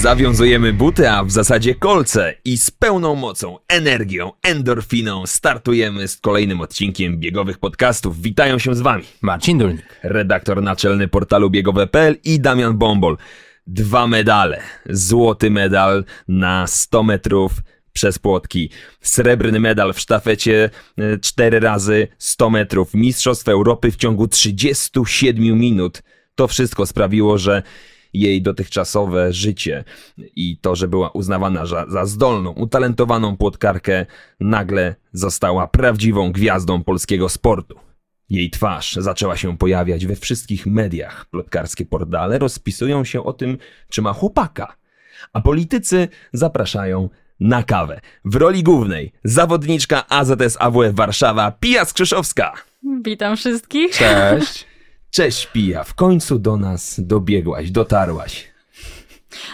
Zawiązujemy buty, a w zasadzie kolce i z pełną mocą, energią, endorfiną startujemy z kolejnym odcinkiem biegowych podcastów. Witają się z wami Marcin Dulnik. redaktor naczelny portalu biegowe.pl i Damian Bombol. Dwa medale. Złoty medal na 100 metrów przez płotki. Srebrny medal w sztafecie 4 razy 100 metrów. Mistrzostw Europy w ciągu 37 minut. To wszystko sprawiło, że jej dotychczasowe życie i to, że była uznawana za, za zdolną, utalentowaną płotkarkę, nagle została prawdziwą gwiazdą polskiego sportu. Jej twarz zaczęła się pojawiać we wszystkich mediach. Plotkarskie portale rozpisują się o tym, czy ma chłopaka. A politycy zapraszają na kawę. W roli głównej zawodniczka AZS AWF Warszawa Pija Skrzyszowska. Witam wszystkich. Cześć. Cześć Pija, w końcu do nas dobiegłaś, dotarłaś.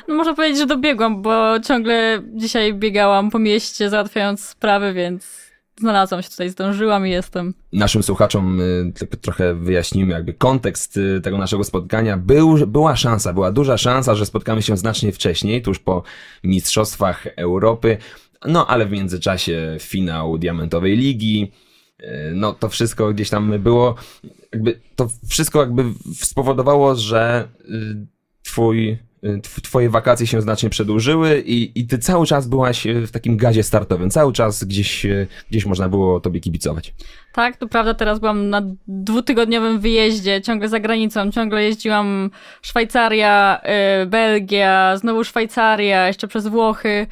No można powiedzieć, że dobiegłam, bo ciągle dzisiaj biegałam po mieście załatwiając sprawy, więc znalazłam się tutaj, zdążyłam i jestem. Naszym słuchaczom y, trochę wyjaśnimy jakby kontekst y, tego naszego spotkania. Był, była szansa, była duża szansa, że spotkamy się znacznie wcześniej, tuż po Mistrzostwach Europy. No ale w międzyczasie finał Diamentowej Ligi. Y, No to wszystko gdzieś tam było, jakby to wszystko jakby spowodowało, że y, twój, y, tw- twoje wakacje się znacznie przedłużyły i, i ty cały czas byłaś y, w takim gazie startowym. Cały czas gdzieś, gdzieś można było tobie kibicować. Tak, to prawda, teraz byłam na dwutygodniowym wyjeździe, ciągle za granicą, ciągle jeździłam Szwajcaria, Belgia, znowu Szwajcaria, jeszcze przez Włochy.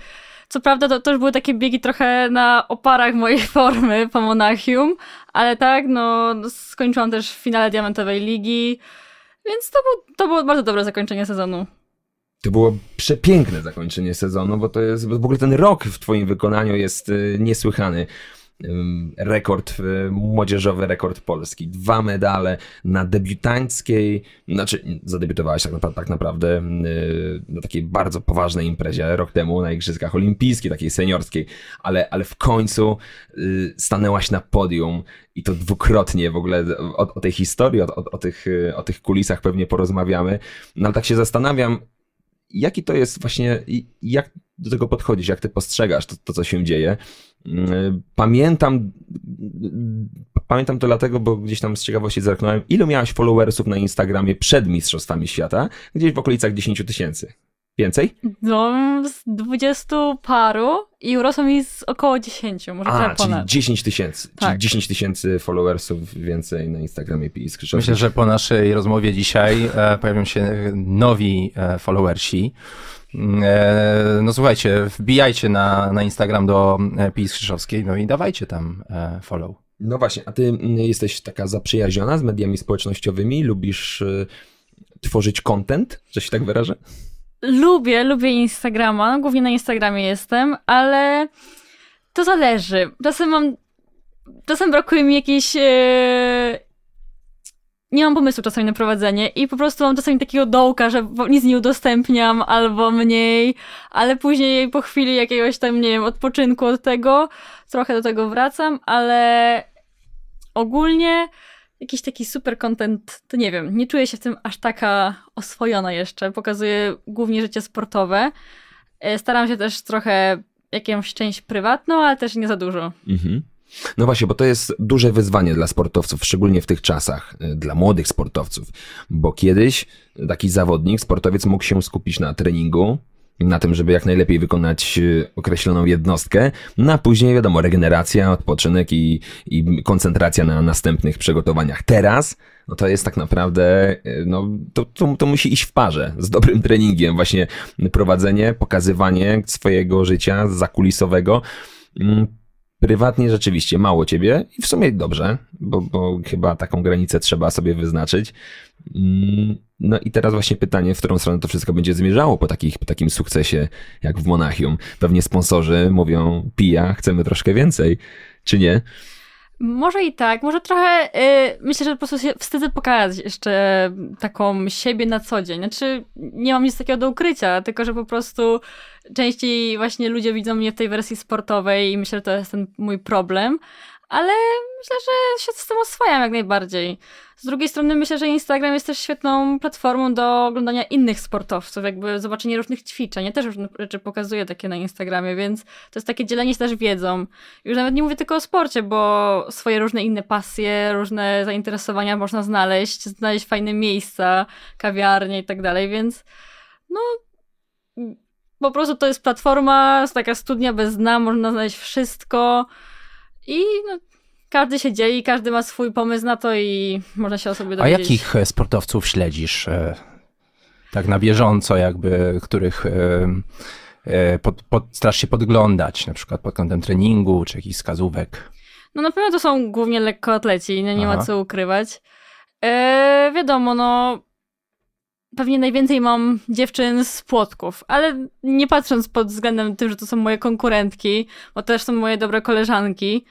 Co prawda to, to już były takie biegi trochę na oparach mojej formy po Monachium, ale tak, no skończyłam też w finale Diamentowej Ligi, więc to, był, to było bardzo dobre zakończenie sezonu. To było przepiękne zakończenie sezonu, bo to jest, w ogóle ten rok w twoim wykonaniu jest y, niesłychany. Rekord, y, młodzieżowy rekord polski. Dwa medale na debiutanckiej, znaczy zadebiutowałaś tak tak naprawdę y, na takiej bardzo poważnej imprezie rok temu na Igrzyskach Olimpijskich, takiej seniorskiej, ale, ale w końcu y, stanęłaś na podium i to dwukrotnie w ogóle o, o tej historii, o, o, o, tych, o tych kulisach pewnie porozmawiamy. No ale tak się zastanawiam, jaki to jest właśnie, jak do tego podchodzisz, jak ty postrzegasz to, to co się dzieje. Mm, Pamiętam, pamiętam to dlatego, bo gdzieś tam z ciekawości zerknąłem, ilu miałaś followersów na Instagramie przed Mistrzostwami Świata? Gdzieś w okolicach 10 tysięcy. Więcej? No, z dwudziestu paru i urosło mi z około dziesięciu, może A, czyli ponad. 10 tysięcy. Czyli Tak. 10 tysięcy followersów więcej na Instagramie Pi Skrzyszowskiej. Myślę, że po naszej rozmowie dzisiaj e, pojawią się nowi e, followersi. E, no słuchajcie, wbijajcie na, na Instagram do e, Pi Skrzyszowskiej, no i dawajcie tam e, follow. No właśnie, a ty mm, jesteś taka zaprzyjaźniona z mediami społecznościowymi? Lubisz tworzyć content, że się tak wyrażę? Lubię, lubię Instagrama, no, głównie na Instagramie jestem, ale to zależy. Czasem mam, czasem brakuje mi jakiejś, e... nie mam pomysłu czasami na prowadzenie i po prostu mam czasami takiego dołka, że nic nie udostępniam albo mniej, ale później po chwili jakiegoś tam, nie wiem, odpoczynku od tego, trochę do tego wracam, ale ogólnie jakiś taki super content, to nie wiem, nie czuję się w tym aż taka oswojona jeszcze. Pokazuję głównie życie sportowe. E, Staram się też trochę jakąś część prywatną, ale też nie za dużo. Mhm. No właśnie, bo to jest duże wyzwanie dla sportowców, szczególnie w tych czasach, y, dla młodych sportowców, bo kiedyś taki zawodnik, sportowiec mógł się skupić na treningu, na tym, żeby jak najlepiej wykonać y, określoną jednostkę, no a później wiadomo, regeneracja, odpoczynek i, i koncentracja na następnych przygotowaniach. Teraz, no to jest tak naprawdę, y, no to, to, to musi iść w parze z dobrym treningiem, właśnie prowadzenie, pokazywanie swojego życia zakulisowego, Mm, Prywatnie rzeczywiście mało ciebie i w sumie dobrze, bo, bo chyba taką granicę trzeba sobie wyznaczyć. Mm, No i teraz właśnie pytanie, w którą stronę to wszystko będzie zmierzało po, takich, po takim sukcesie jak w Monachium. Pewnie sponsorzy mówią, pija, chcemy troszkę więcej, czy nie? Może i tak, może trochę, y, myślę, że po prostu się wstydzę pokazać jeszcze taką siebie na co dzień. Znaczy, nie mam nic takiego do ukrycia, tylko że po prostu częściej właśnie ludzie widzą mnie w tej wersji sportowej i myślę, że to jest ten mój problem, ale myślę, że się z tym oswajam jak najbardziej. Z drugiej strony myślę, że Instagram jest też świetną platformą do oglądania innych sportowców, jakby zobaczenie różnych ćwiczeń. Ja też różne rzeczy pokazuję takie na Instagramie, więc to jest takie dzielenie się też wiedzą. Już nawet nie mówię tylko o sporcie, bo swoje różne inne pasje, różne zainteresowania można znaleźć, znaleźć fajne miejsca, kawiarnie i tak dalej, więc no po prostu to jest platforma, taka studnia bez dna, można znaleźć wszystko i no, każdy się dzieli, każdy ma swój pomysł na to i można się o sobie A dowiedzieć. jakich e, sportowców śledzisz e, tak na bieżąco, jakby, których e, pod, pod, starasz się podglądać, na przykład pod kątem treningu, czy jakichś wskazówek? No na pewno to są głównie lekkoatleci, no nie Aha. ma co ukrywać. E, wiadomo, no pewnie najwięcej mam dziewczyn z Płotków, ale nie patrząc pod względem tym, że to są moje konkurentki, bo też są moje dobre koleżanki,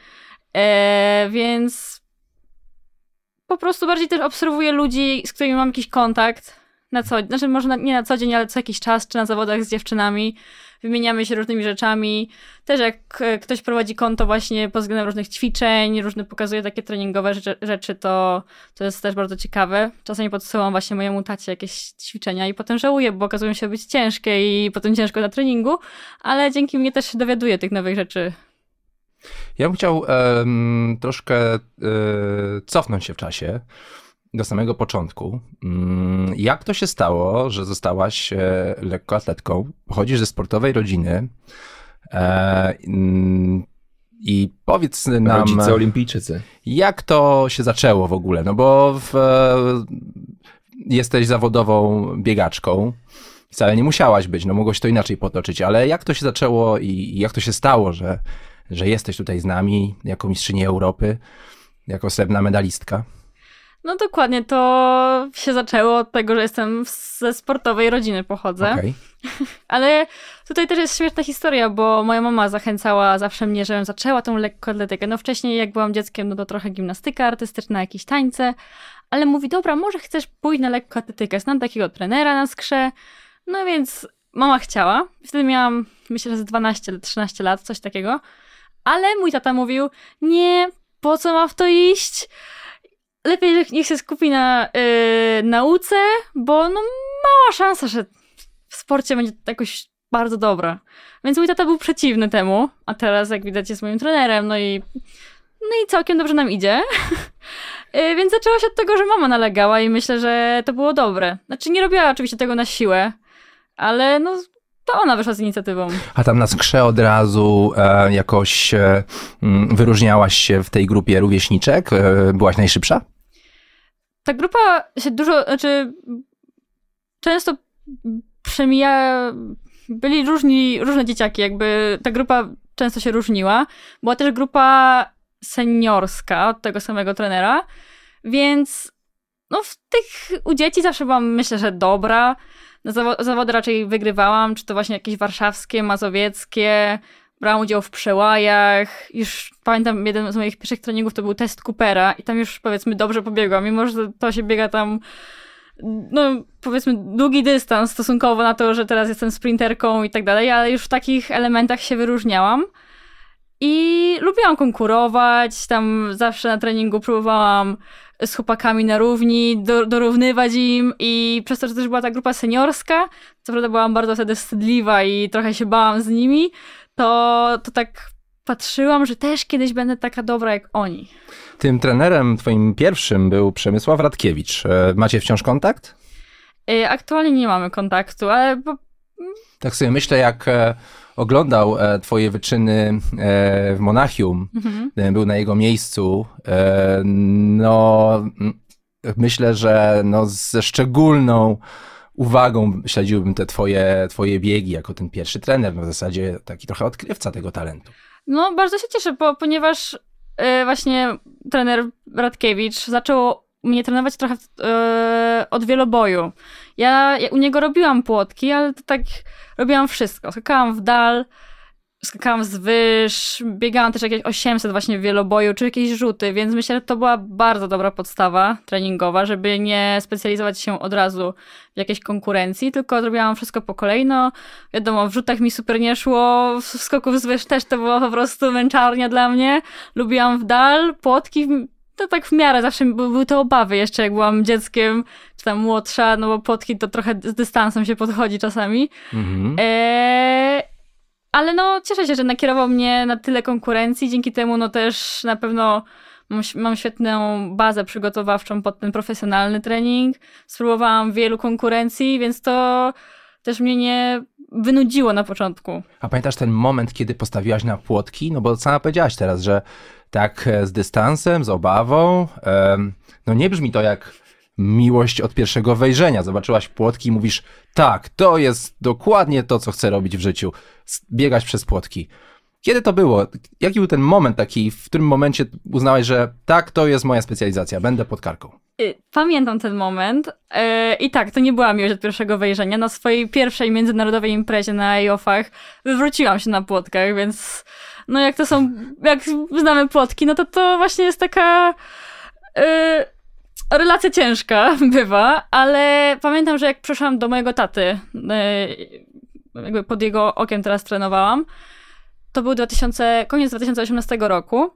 e, więc po prostu bardziej też obserwuję ludzi, z którymi mam jakiś kontakt na co, znaczy może na, nie na co dzień, ale co jakiś czas, czy na zawodach z dziewczynami, wymieniamy się różnymi rzeczami. Też jak e, ktoś prowadzi konto właśnie pod względem różnych ćwiczeń, różne pokazuje takie treningowe rzeczy, to, to jest też bardzo ciekawe. Czasami podsyłam właśnie mojemu tacie jakieś ćwiczenia i potem żałuję, bo okazują się być ciężkie i potem ciężko na treningu, ale dzięki mnie też się dowiaduję tych nowych rzeczy. Ja bym chciał em, troszkę e, cofnąć się w czasie do samego początku. Mm, Jak to się stało, że zostałaś e, lekkoatletką? Pochodzisz ze sportowej rodziny e, mm, i powiedz nam, Rodzice olimpijczycy. jak to się zaczęło w ogóle? No bo w, e, jesteś zawodową biegaczką. Wcale nie musiałaś być, no mogło się to inaczej potoczyć, ale jak to się zaczęło i, i jak to się stało, że, że jesteś tutaj z nami jako mistrzyni Europy, jako srebrna medalistka? No dokładnie, to się zaczęło od tego, że jestem ze sportowej rodziny pochodzę. Okej. Ale tutaj też jest śmieszna historia, bo moja mama zachęcała zawsze mnie, żebym zaczęła tą lekkoatletykę. No wcześniej, jak byłam dzieckiem, no to trochę gimnastyka artystyczna, jakieś tańce, ale mówi, dobra, może chcesz pójść na lekkoatletykę, znam takiego trenera na skrze. No więc mama chciała. Wtedy miałam, myślę, że z 12, 13 lat, coś takiego. Ale mój tata mówił, nie, po co ma w to iść? Lepiej niech się skupi na yy, nauce, bo no mała szansa, że w sporcie będzie jakoś bardzo dobra. Więc mój tata był przeciwny temu, a teraz jak widać jest moim trenerem, no i no i całkiem dobrze nam idzie. Yy, Więc zaczęło się od tego, że mama nalegała i myślę, że to było dobre. Znaczy nie robiła oczywiście tego na siłę, ale no to ona wyszła z inicjatywą. A tam na skrze od razu e, jakoś e, mm, wyróżniałaś się w tej grupie rówieśniczek? E, byłaś najszybsza? ta grupa się dużo, znaczy często przemija, byli różni, różne dzieciaki, jakby ta grupa często się różniła. Była też grupa seniorska od tego samego trenera, więc no w tych u dzieci zawsze byłam, myślę, że dobra. Zawo- zawody raczej wygrywałam, czy to właśnie jakieś warszawskie, mazowieckie, brałam udział w przełajach. Już pamiętam, jeden z moich pierwszych treningów to był test Coopera i tam już powiedzmy dobrze pobiegłam, mimo że to się biega tam no powiedzmy długi dystans stosunkowo na to, że teraz jestem sprinterką i tak dalej, ale już w takich elementach się wyróżniałam. I lubiłam konkurować, tam zawsze na treningu próbowałam z chłopakami na równi, do, dorównywać im i przez to, że też była ta grupa seniorska, co prawda byłam bardzo wtedy wstydliwa i trochę się bałam z nimi, to, to tak patrzyłam, że też kiedyś będę taka dobra jak oni. Tym trenerem twoim pierwszym był Przemysław Radkiewicz. E, Macie wciąż kontakt? Y, Aktualnie nie mamy kontaktu, ale Tak sobie myślę, jak e, oglądał e, twoje wyczyny e, w Monachium, mhm. gdybym był na jego miejscu, e, no myślę, że no, ze szczególną uwagą śledziłbym te twoje, twoje biegi jako ten pierwszy trener, no w zasadzie taki trochę odkrywca tego talentu. No, bardzo się cieszę, bo, ponieważ e, właśnie trener Radkiewicz zaczął mnie trenować trochę e, od wieloboju. Ja, u niego robiłam płotki, ale to tak robiłam wszystko. Skakałam w dal skakałam z wyż, biegałam też jakieś 800 właśnie w wieloboju, czy jakieś rzuty, więc myślę, że to była bardzo dobra podstawa treningowa, żeby nie specjalizować się od razu w jakiejś konkurencji, tylko zrobiłam wszystko po kolei. No, wiadomo, w rzutach mi super nie szło, w skoku z wyż też to była po prostu męczarnia dla mnie. Lubiłam w dal, płotki, to tak w miarę zawsze były te obawy jeszcze, jak byłam dzieckiem, czy tam młodsza, no bo płotki to trochę z dystansem się podchodzi czasami. Mhm. Eee, ale no, cieszę się, że nakierował mnie na tyle konkurencji. Dzięki temu, no też na pewno mam świetną bazę przygotowawczą pod ten profesjonalny trening. Spróbowałam wielu konkurencji, więc to też mnie nie wynudziło na początku. A pamiętasz ten moment, kiedy postawiłaś na płotki? No bo sama powiedziałaś teraz, że tak e, z dystansem, z obawą. no nie brzmi to jak miłość od pierwszego wejrzenia. Zobaczyłaś płotki i mówisz, tak, to jest dokładnie to, co chcę robić w życiu. Biegać przez płotki. Kiedy to było? Jaki był ten moment taki, w którym momencie uznałaś, że tak, to jest moja specjalizacja, będę pod karką? Y, Pamiętam ten moment. E, I tak, to nie była miłość od pierwszego wejrzenia. Na swojej pierwszej międzynarodowej imprezie na IOF-ach wywróciłam się na płotkach, więc no jak to są, jak znamy płotki, no to to właśnie jest taka e, relacja ciężka bywa, ale pamiętam, że jak przyszłam do mojego taty, e, jakby pod jego okiem teraz trenowałam, to był 2000, koniec 2018 roku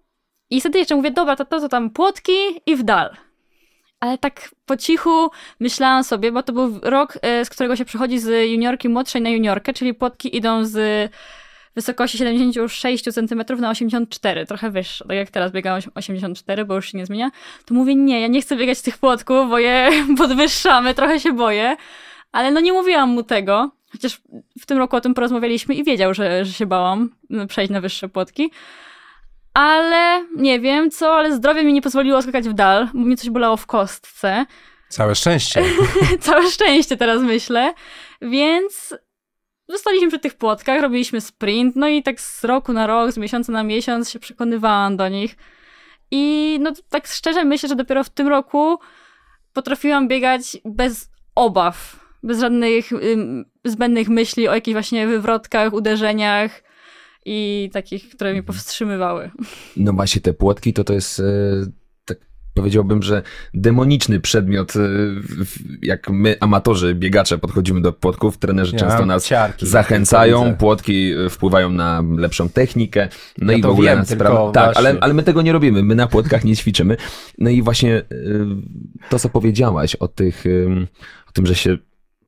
i wtedy jeszcze mówię, dobra, to, to, to tam płotki i w dal. Ale tak po cichu myślałam sobie, bo to był rok, e, z którego się przechodzi z juniorki młodszej na juniorkę, czyli płotki idą z wysokości 76 cm na 84, trochę wyższe, tak jak teraz biegam 84, bo już się nie zmienia, to mówię, nie, ja nie chcę biegać tych płotków, bo je podwyższamy, trochę się boję, ale no nie mówiłam mu tego, chociaż w tym roku o tym porozmawialiśmy i wiedział, że, że się bałam no, przejść na wyższe płotki. Ale nie wiem co, ale zdrowie mi nie pozwoliło skakać w dal, bo mnie coś bolało w kostce. Całe szczęście. Całe szczęście teraz myślę. Więc zostaliśmy przy tych płotkach, robiliśmy sprint, no i tak z roku na rok, z miesiąca na miesiąc się przekonywałam do nich. I no tak szczerze myślę, że dopiero w tym roku potrafiłam biegać bez obaw, bez żadnych ym, zbędnych myśli o jakichś właśnie wywrotkach, uderzeniach i takich, które mnie powstrzymywały. No właśnie te płotki to to jest, e, powiedziałbym, że demoniczny przedmiot. w- Jak my, amatorzy, biegacze, podchodzimy do płotków, trenerzy Ja często nas ciarki, zachęcają, płotki e, wpływają na lepszą technikę, no Ja i w ogóle wiem, na tylko sprawę. Tak, ale, ale my tego nie robimy, my na płotkach nie ćwiczymy. No i właśnie e, to, co powiedziałaś o tych, o tym, że się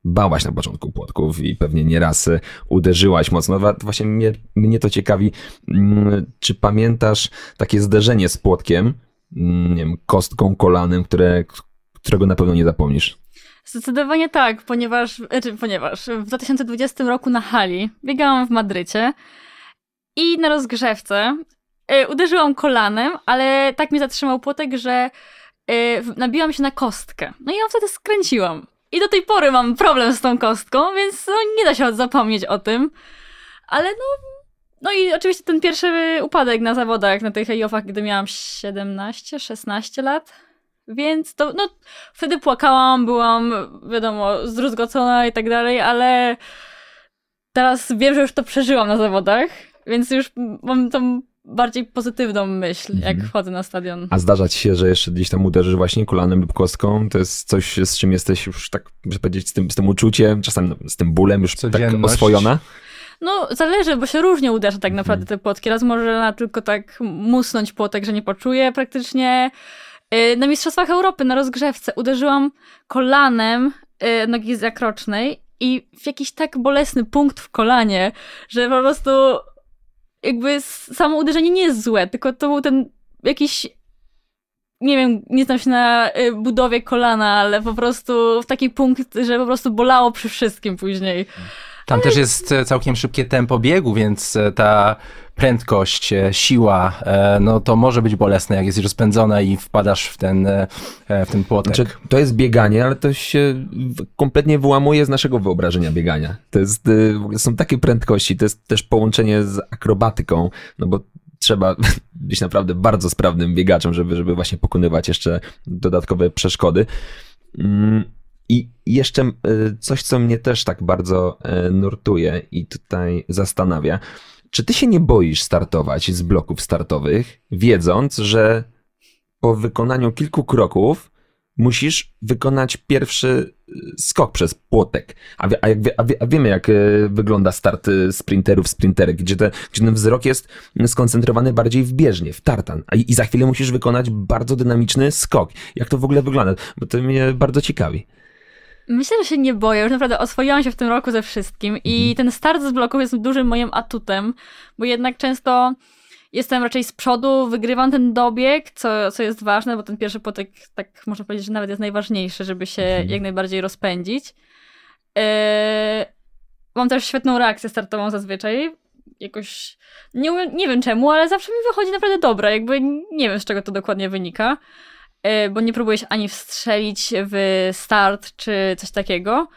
bałaś na początku płotków i pewnie nieraz uderzyłaś mocno. Właśnie mnie, mnie to ciekawi, mm, czy pamiętasz takie zderzenie z płotkiem, nie wiem, kostką, kolanem, które, którego na pewno nie zapomnisz? Zdecydowanie tak, ponieważ, znaczy, ponieważ w 2020 roku na hali biegałam w Madrycie i na rozgrzewce y, uderzyłam kolanem, ale tak mnie zatrzymał płotek, że y, nabiłam się na kostkę. No i ją wtedy skręciłam. I do tej pory mam problem z tą kostką, więc no, nie da się zapomnieć o tym. Ale no, no i oczywiście ten pierwszy upadek na zawodach, na tych EIOF-ach, gdy miałam 17-16 lat. Więc to, no, wtedy płakałam, byłam, wiadomo, zdruzgocona i tak dalej, ale teraz wiem, że już to przeżyłam na zawodach, więc już mam tą bardziej pozytywną myśl, jak Mhm. wchodzę na stadion. A zdarza ci się, że jeszcze gdzieś tam uderzysz właśnie kolanem lub kostką? To jest coś, z czym jesteś już tak, muszę powiedzieć, z tym, z tym uczuciem, czasem z tym bólem już tak oswojona? No, zależy, bo się różnie uderza tak naprawdę Mhm. te płotki. Raz może na tylko tak musnąć płotek, że nie poczuję praktycznie. Yy, Na Mistrzostwach Europy na rozgrzewce uderzyłam kolanem yy, nogi zakrocznej i w jakiś tak bolesny punkt w kolanie, że po prostu jakby samo uderzenie nie jest złe, tylko to był ten jakiś nie wiem, nie znam się na y, budowie kolana, ale po prostu w taki punkt, że po prostu bolało przy wszystkim później. Tam też jest e, całkiem szybkie tempo biegu, więc e, ta prędkość, e, siła, no to może być bolesne, jak jest rozpędzona i wpadasz w ten, w ten płotek. Znaczy, to jest bieganie, ale to się kompletnie wyłamuje z naszego wyobrażenia biegania. To jest, są takie prędkości, to jest też połączenie z akrobatyką, no bo trzeba być naprawdę bardzo sprawnym biegaczem, żeby, żeby właśnie pokonywać jeszcze dodatkowe przeszkody. Mm, I jeszcze y, coś, co mnie też tak bardzo y, nurtuje i tutaj zastanawia. Czy ty się nie boisz startować z bloków startowych, wiedząc, że po wykonaniu kilku kroków musisz wykonać pierwszy y, skok przez płotek. A, wie, a, jak, a, wie, a wiemy, jak wygląda start sprinterów, sprinterek, gdzie, te, gdzie ten wzrok jest skoncentrowany bardziej w bieżnie, w tartan. A, I za chwilę musisz wykonać bardzo dynamiczny skok. Jak to w ogóle wygląda? Bo to mnie bardzo ciekawi. Myślę, że się nie boję. Już naprawdę oswoiłam się w tym roku ze wszystkim i Mhm. ten start z bloków jest dużym moim atutem, bo jednak często jestem raczej z przodu, wygrywam ten dobieg, co, co jest ważne, bo ten pierwszy potek, tak można powiedzieć, że nawet jest najważniejszy, żeby się Mhm. jak najbardziej rozpędzić. Eee, mam też świetną reakcję startową zazwyczaj. Jakoś, nie, nie wiem czemu, ale zawsze mi wychodzi naprawdę dobra. Jakby nie wiem, z czego to dokładnie wynika bo nie próbuję się ani wstrzelić w start czy coś takiego.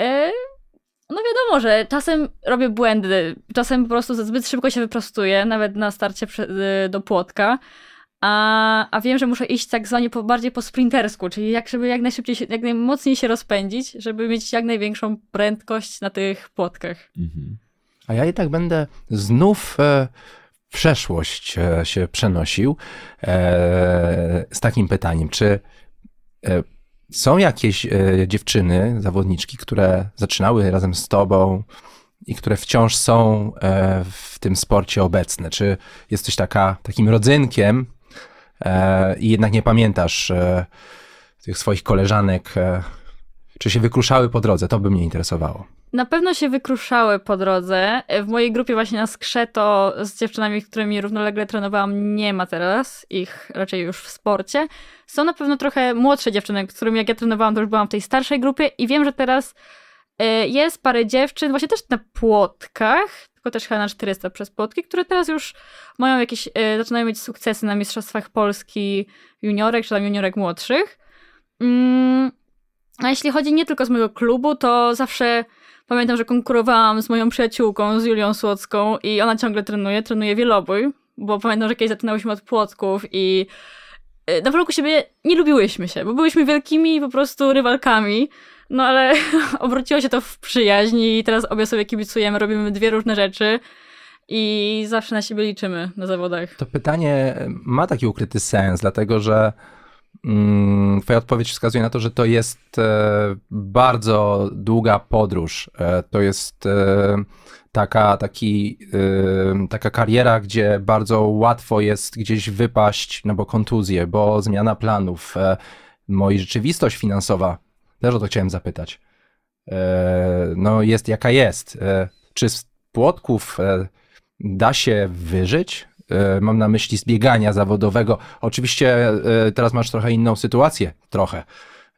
E, No wiadomo, że czasem robię błędy, czasem po prostu zbyt szybko się wyprostuję, nawet na starcie y, do płotka. A, a wiem, że muszę iść tak zwanie po, bardziej po sprintersku, czyli jak, żeby jak najszybciej, się, jak najmocniej się rozpędzić, żeby mieć jak największą prędkość na tych płotkach. A ja jednak będę znów e, przeszłość e, się przenosił e, z takim pytaniem, czy e, są jakieś dziewczyny, zawodniczki, które zaczynały razem z tobą i które wciąż są w tym sporcie obecne? Czy jesteś taka, takim rodzynkiem i jednak nie pamiętasz tych swoich koleżanek? Czy się wykruszały po drodze? To by mnie interesowało. Na pewno się wykruszały po drodze. W mojej grupie właśnie na skrzeto z dziewczynami, którymi równolegle trenowałam, nie ma teraz ich raczej już w sporcie. Są na pewno trochę młodsze dziewczyny, z którymi jak ja trenowałam, to już byłam w tej starszej grupie i wiem, że teraz e, jest parę dziewczyn, właśnie też na płotkach, tylko też chyba na 400 przez płotki, które teraz już mają jakieś, e, zaczynają mieć sukcesy na Mistrzostwach Polski juniorek, czy tam juniorek młodszych. Mm, a jeśli chodzi nie tylko z mojego klubu, to zawsze Pamiętam, że konkurowałam z moją przyjaciółką, z Julią Słocką i ona ciągle trenuje, trenuje wielobój, bo pamiętam, że kiedyś zaczynałyśmy od płotków i y, na początku siebie nie lubiłyśmy się, bo byłyśmy wielkimi po prostu rywalkami, no ale obróciło się to w przyjaźń i teraz obie sobie kibicujemy, robimy dwie różne rzeczy i zawsze na siebie liczymy na zawodach. To pytanie ma taki ukryty sens, dlatego że Twoja odpowiedź wskazuje na to, że to jest e, bardzo długa podróż. E, to jest e, taka, taki, taka kariera, gdzie bardzo łatwo jest gdzieś wypaść, no bo kontuzje, bo zmiana planów, moi rzeczywistość finansowa. Też o to chciałem zapytać. No jest jaka jest. Czy z płotków da się wyżyć? E, Mam na myśli zbiegania zawodowego. Oczywiście e, teraz masz trochę inną sytuację, trochę.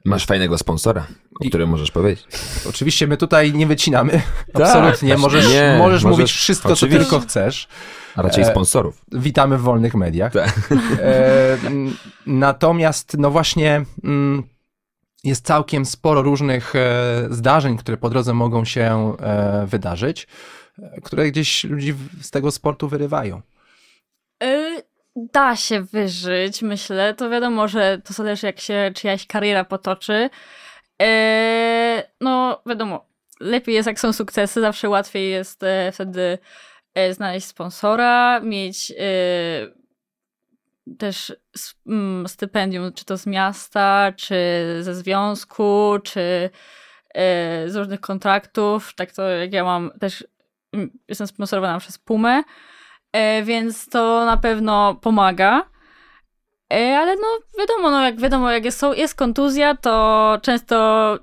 Masz fajnego sponsora, o którym możesz powiedzieć. Oczywiście my tutaj nie wycinamy, absolutnie. właśnie. Możesz, Nie, możesz możesz- mówić wszystko, co oczywiście. tylko chcesz. A raczej E, sponsorów. Witamy w wolnych mediach. Tak. E, natomiast, no właśnie, mm, jest całkiem sporo różnych e, zdarzeń, które po drodze mogą się e, wydarzyć, e, które gdzieś ludzi z tego sportu wyrywają. Y, Da się wyżyć, myślę. To wiadomo, że to zależy, jak się czyjaś kariera potoczy. Y, No, wiadomo, lepiej jest, jak są sukcesy, zawsze łatwiej jest e, wtedy znaleźć sponsora, mieć też mm, stypendium, czy to z miasta, czy ze związku, czy z różnych kontraktów. Tak to jak ja mam też, mm, jestem sponsorowana przez Pumę. E, więc to na pewno pomaga. E, ale no wiadomo, no jak wiadomo, jak jest, jest kontuzja, to często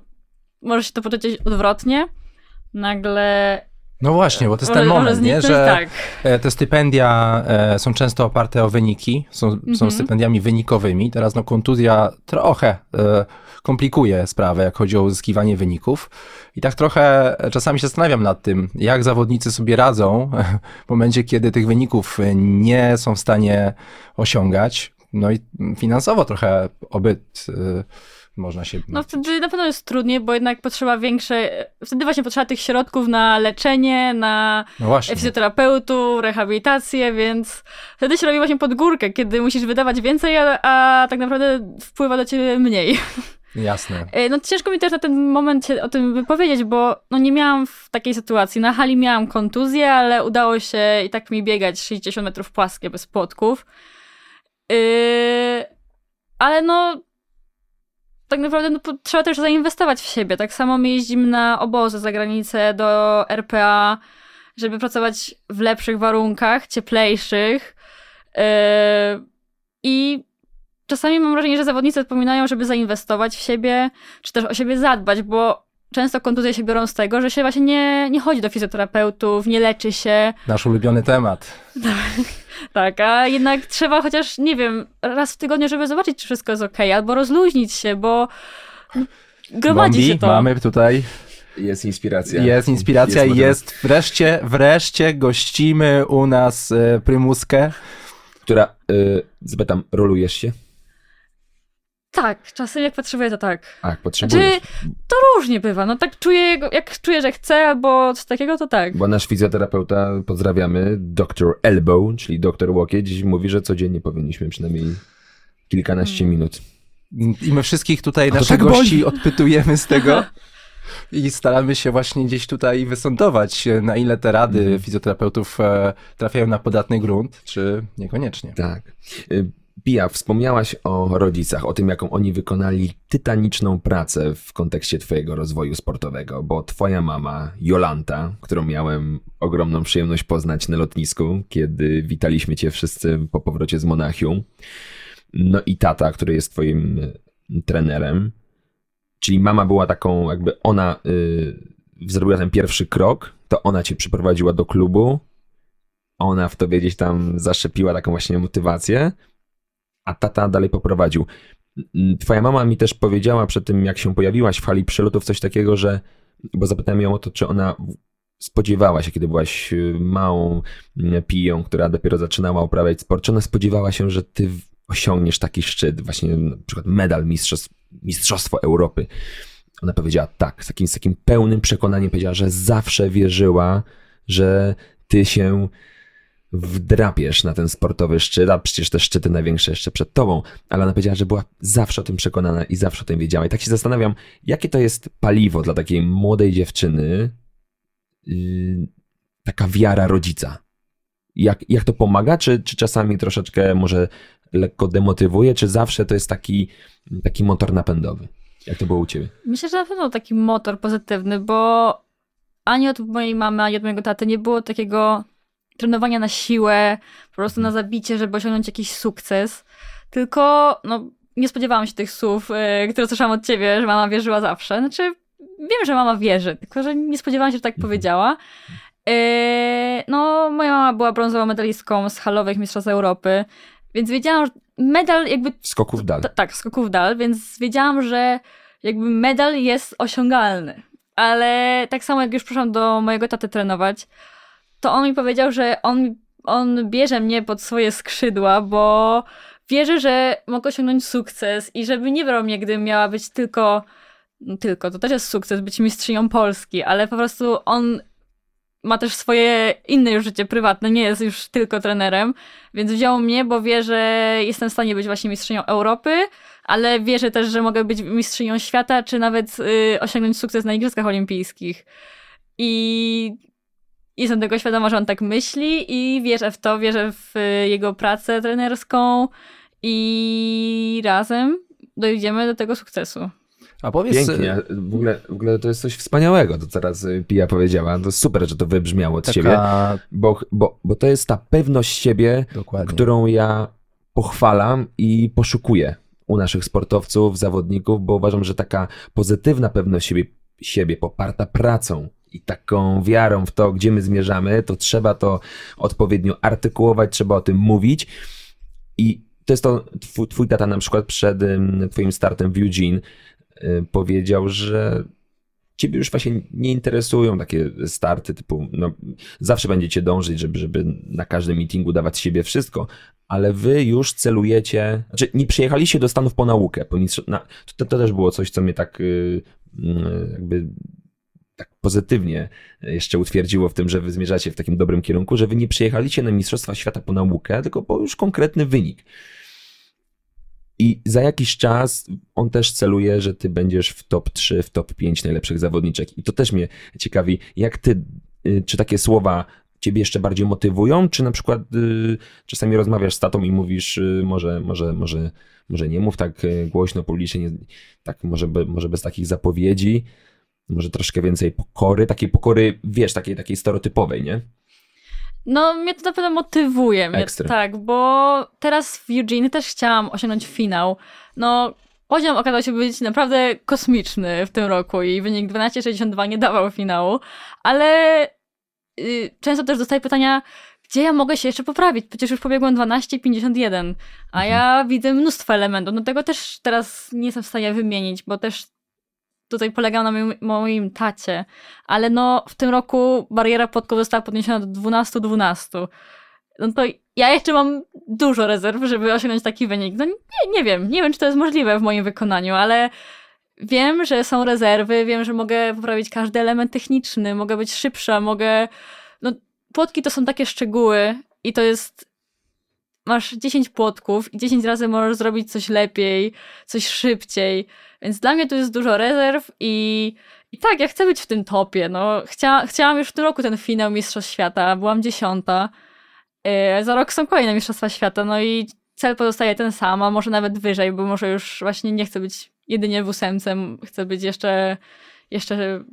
może się to potoczyć odwrotnie. Nagle No właśnie, bo to jest ten moment, nie? że tak. e, te stypendia e, są często oparte o wyniki, są, są Mhm. stypendiami wynikowymi. Teraz no kontuzja trochę e, komplikuje sprawę, jak chodzi o uzyskiwanie wyników. I tak trochę czasami się zastanawiam nad tym, jak zawodnicy sobie radzą w momencie, kiedy tych wyników nie są w stanie osiągać. No i finansowo trochę obyt można się... No wtedy na pewno jest trudniej, bo jednak potrzeba większe, wtedy właśnie potrzeba tych środków na leczenie, na no fizjoterapeutu, rehabilitację, więc wtedy się robi właśnie pod górkę, kiedy musisz wydawać więcej, a, a tak naprawdę wpływa do ciebie mniej. Jasne. E, No ciężko mi też na ten moment o tym wypowiedzieć, bo no nie miałam w takiej sytuacji. Na hali miałam kontuzję, ale udało się i tak mi biegać 60 metrów płaskie bez płotków. Yy, ale no tak naprawdę no, trzeba też zainwestować w siebie. Tak samo my jeździmy na obozy za granicę do RPA, żeby pracować w lepszych warunkach, cieplejszych. Yy, I czasami mam wrażenie, że zawodnicy odpominają, żeby zainwestować w siebie, czy też o siebie zadbać, bo często kontuzje się biorą z tego, że się właśnie nie, nie chodzi do fizjoterapeutów, nie leczy się, Nasz ulubiony temat. tak, a jednak trzeba chociaż, nie wiem, raz w tygodniu, żeby zobaczyć, czy wszystko jest okej, albo rozluźnić się, bo gromadzi Bombi, się to. mamy tutaj, Jest inspiracja. jest inspiracja i motywacja. jest wreszcie, wreszcie gościmy u nas e, Prymuskę. Która, y, zapytam, rolujesz się? Tak, czasem jak potrzebuję, to tak. A, potrzebujesz. To różnie bywa, no tak czuję, jak czuję, że chcę, albo coś takiego, to tak. Bo nasz fizjoterapeuta, pozdrawiamy, dr Elbow, czyli dr Łokieć, mówi, że codziennie powinniśmy przynajmniej kilkanaście minut. I my wszystkich tutaj, to naszych tak boli. gości, odpytujemy z tego. I staramy się właśnie gdzieś tutaj wysądować, na ile te rady Mhm. fizjoterapeutów e, trafiają na podatny grunt, czy niekoniecznie. Tak. Pia, wspomniałaś o rodzicach, o tym, jaką oni wykonali tytaniczną pracę w kontekście twojego rozwoju sportowego, bo twoja mama, Jolanta, którą miałem ogromną przyjemność poznać na lotnisku, kiedy witaliśmy cię wszyscy po powrocie z Monachium, no i tata, który jest twoim y, trenerem, czyli mama była taką, jakby ona y, zrobiła ten pierwszy krok, to ona cię przyprowadziła do klubu, ona w tobie gdzieś tam zaszczepiła taką właśnie motywację, a tata dalej poprowadził. Mm, Twoja mama mi też powiedziała przed tym, jak się pojawiłaś w hali przelotów, coś takiego, że, bo zapytałem ją o to, czy ona spodziewała się, kiedy byłaś y, małą mm, piją, która dopiero zaczynała uprawiać sport, czy ona spodziewała się, że ty osiągniesz taki szczyt, właśnie na przykład medal mistrzostw, Mistrzostwo Europy. Ona powiedziała tak, z takim, z takim pełnym przekonaniem powiedziała, że zawsze wierzyła, że ty się wdrapiesz na ten sportowy szczyt, a przecież te szczyty największe jeszcze przed tobą, ale ona powiedziała, że była zawsze o tym przekonana i zawsze o tym wiedziała. I tak się zastanawiam, jakie to jest paliwo dla takiej młodej dziewczyny, yy, taka wiara rodzica. Jak, jak to pomaga, czy, czy czasami troszeczkę może lekko demotywuje, czy zawsze to jest taki, taki motor napędowy? Jak to było u ciebie? Myślę, że na pewno taki motor pozytywny, bo ani od mojej mamy, ani od mojego taty nie było takiego trenowania na siłę, po prostu na zabicie, żeby osiągnąć jakiś sukces. Tylko, no, nie spodziewałam się tych słów, e, które słyszałam od ciebie, że mama wierzyła zawsze. Znaczy, wiem, że mama wierzy, tylko że nie spodziewałam się, że tak powiedziała. E, no, moja mama była brązową medalistką z halowych Mistrzostw Europy, więc wiedziałam, że medal jakby Skoków dal. ta- tak, skoków dal, więc wiedziałam, że jakby medal jest osiągalny. Ale tak samo jak już przyszłam do mojego taty trenować, to on mi powiedział, że on, on bierze mnie pod swoje skrzydła, bo wierzy, że mogę osiągnąć sukces i żeby nie brał mnie, gdybym miała być tylko, no tylko, to też jest sukces, być mistrzynią Polski, ale po prostu on ma też swoje inne już życie prywatne, nie jest już tylko trenerem, więc wziął mnie, bo wie, że jestem w stanie być właśnie mistrzynią Europy, ale wierzę też, że mogę być mistrzynią świata, czy nawet y, osiągnąć sukces na Igrzyskach Olimpijskich. I jestem tego świadoma, że on tak myśli i wierzę w to, wierzę w y, jego pracę trenerską i razem dojdziemy do tego sukcesu. A powiedz, Pięknie. W ogóle, w ogóle to jest coś wspaniałego, to teraz y, Pia powiedziała. To super, że to wybrzmiało od ciebie, taka... bo, bo, bo to jest ta pewność siebie, Dokładnie. którą ja pochwalam i poszukuję u naszych sportowców, zawodników, bo uważam, że taka pozytywna pewność siebie, siebie poparta pracą i taką wiarą w to, gdzie my zmierzamy, to trzeba to odpowiednio artykułować, trzeba o tym mówić. I to jest to, twój, twój tata na przykład przed twoim startem w Eugene y, powiedział, że ciebie już właśnie nie interesują takie starty typu, no zawsze będziecie dążyć, żeby, żeby na każdym meetingu dawać siebie wszystko, ale wy już celujecie, znaczy nie przyjechaliście do Stanów po naukę, po mistrz... na, to, to też było coś, co mnie tak y, y, jakby tak pozytywnie jeszcze utwierdziło w tym, że wy zmierzacie w takim dobrym kierunku, że wy nie przyjechaliście na Mistrzostwa Świata po naukę, tylko po już konkretny wynik. I za jakiś czas on też celuje, że ty będziesz w top 3, w top 5 najlepszych zawodniczek. I to też mnie ciekawi, jak ty, y, czy takie słowa ciebie jeszcze bardziej motywują, czy na przykład y, czasami rozmawiasz z tatą i mówisz, y, może, może, może, może nie mów tak y, głośno, publicznie, nie, tak może, be, może bez takich zapowiedzi, może troszkę więcej pokory, takiej pokory, wiesz, takiej, takiej stereotypowej, nie? No, mnie to na pewno motywuje. Mnie, Ekstra. tak, bo teraz w Eugene też chciałam osiągnąć finał. No, poziom okazał się być naprawdę kosmiczny w tym roku i wynik 12,62 nie dawał finału, ale y, często też dostaję pytania, gdzie ja mogę się jeszcze poprawić? Przecież już pobiegłem 12,51, a ja widzę mnóstwo elementów. No tego też teraz nie jestem w stanie wymienić, bo też tutaj polegał na moim, moim tacie. Ale no, w tym roku bariera płotkowa została podniesiona do 12-12. No to ja jeszcze mam dużo rezerw, żeby osiągnąć taki wynik. No nie, nie wiem, nie wiem, czy to jest możliwe w moim wykonaniu, ale wiem, że są rezerwy, wiem, że mogę poprawić każdy element techniczny, mogę być szybsza, mogę... No, płotki to są takie szczegóły i to jest... Masz 10 płotków i 10 razy możesz zrobić coś lepiej, coś szybciej. Więc dla mnie to jest dużo rezerw i, i tak, ja chcę być w tym topie. No, chcia, chciałam już w tym roku ten finał Mistrzostw Świata, byłam dziesiąta. Yy, za rok są kolejne Mistrzostwa Świata, no i cel pozostaje ten sam, a może nawet wyżej, bo może już właśnie nie chcę być jedynie w chcę być jeszcze, jeszcze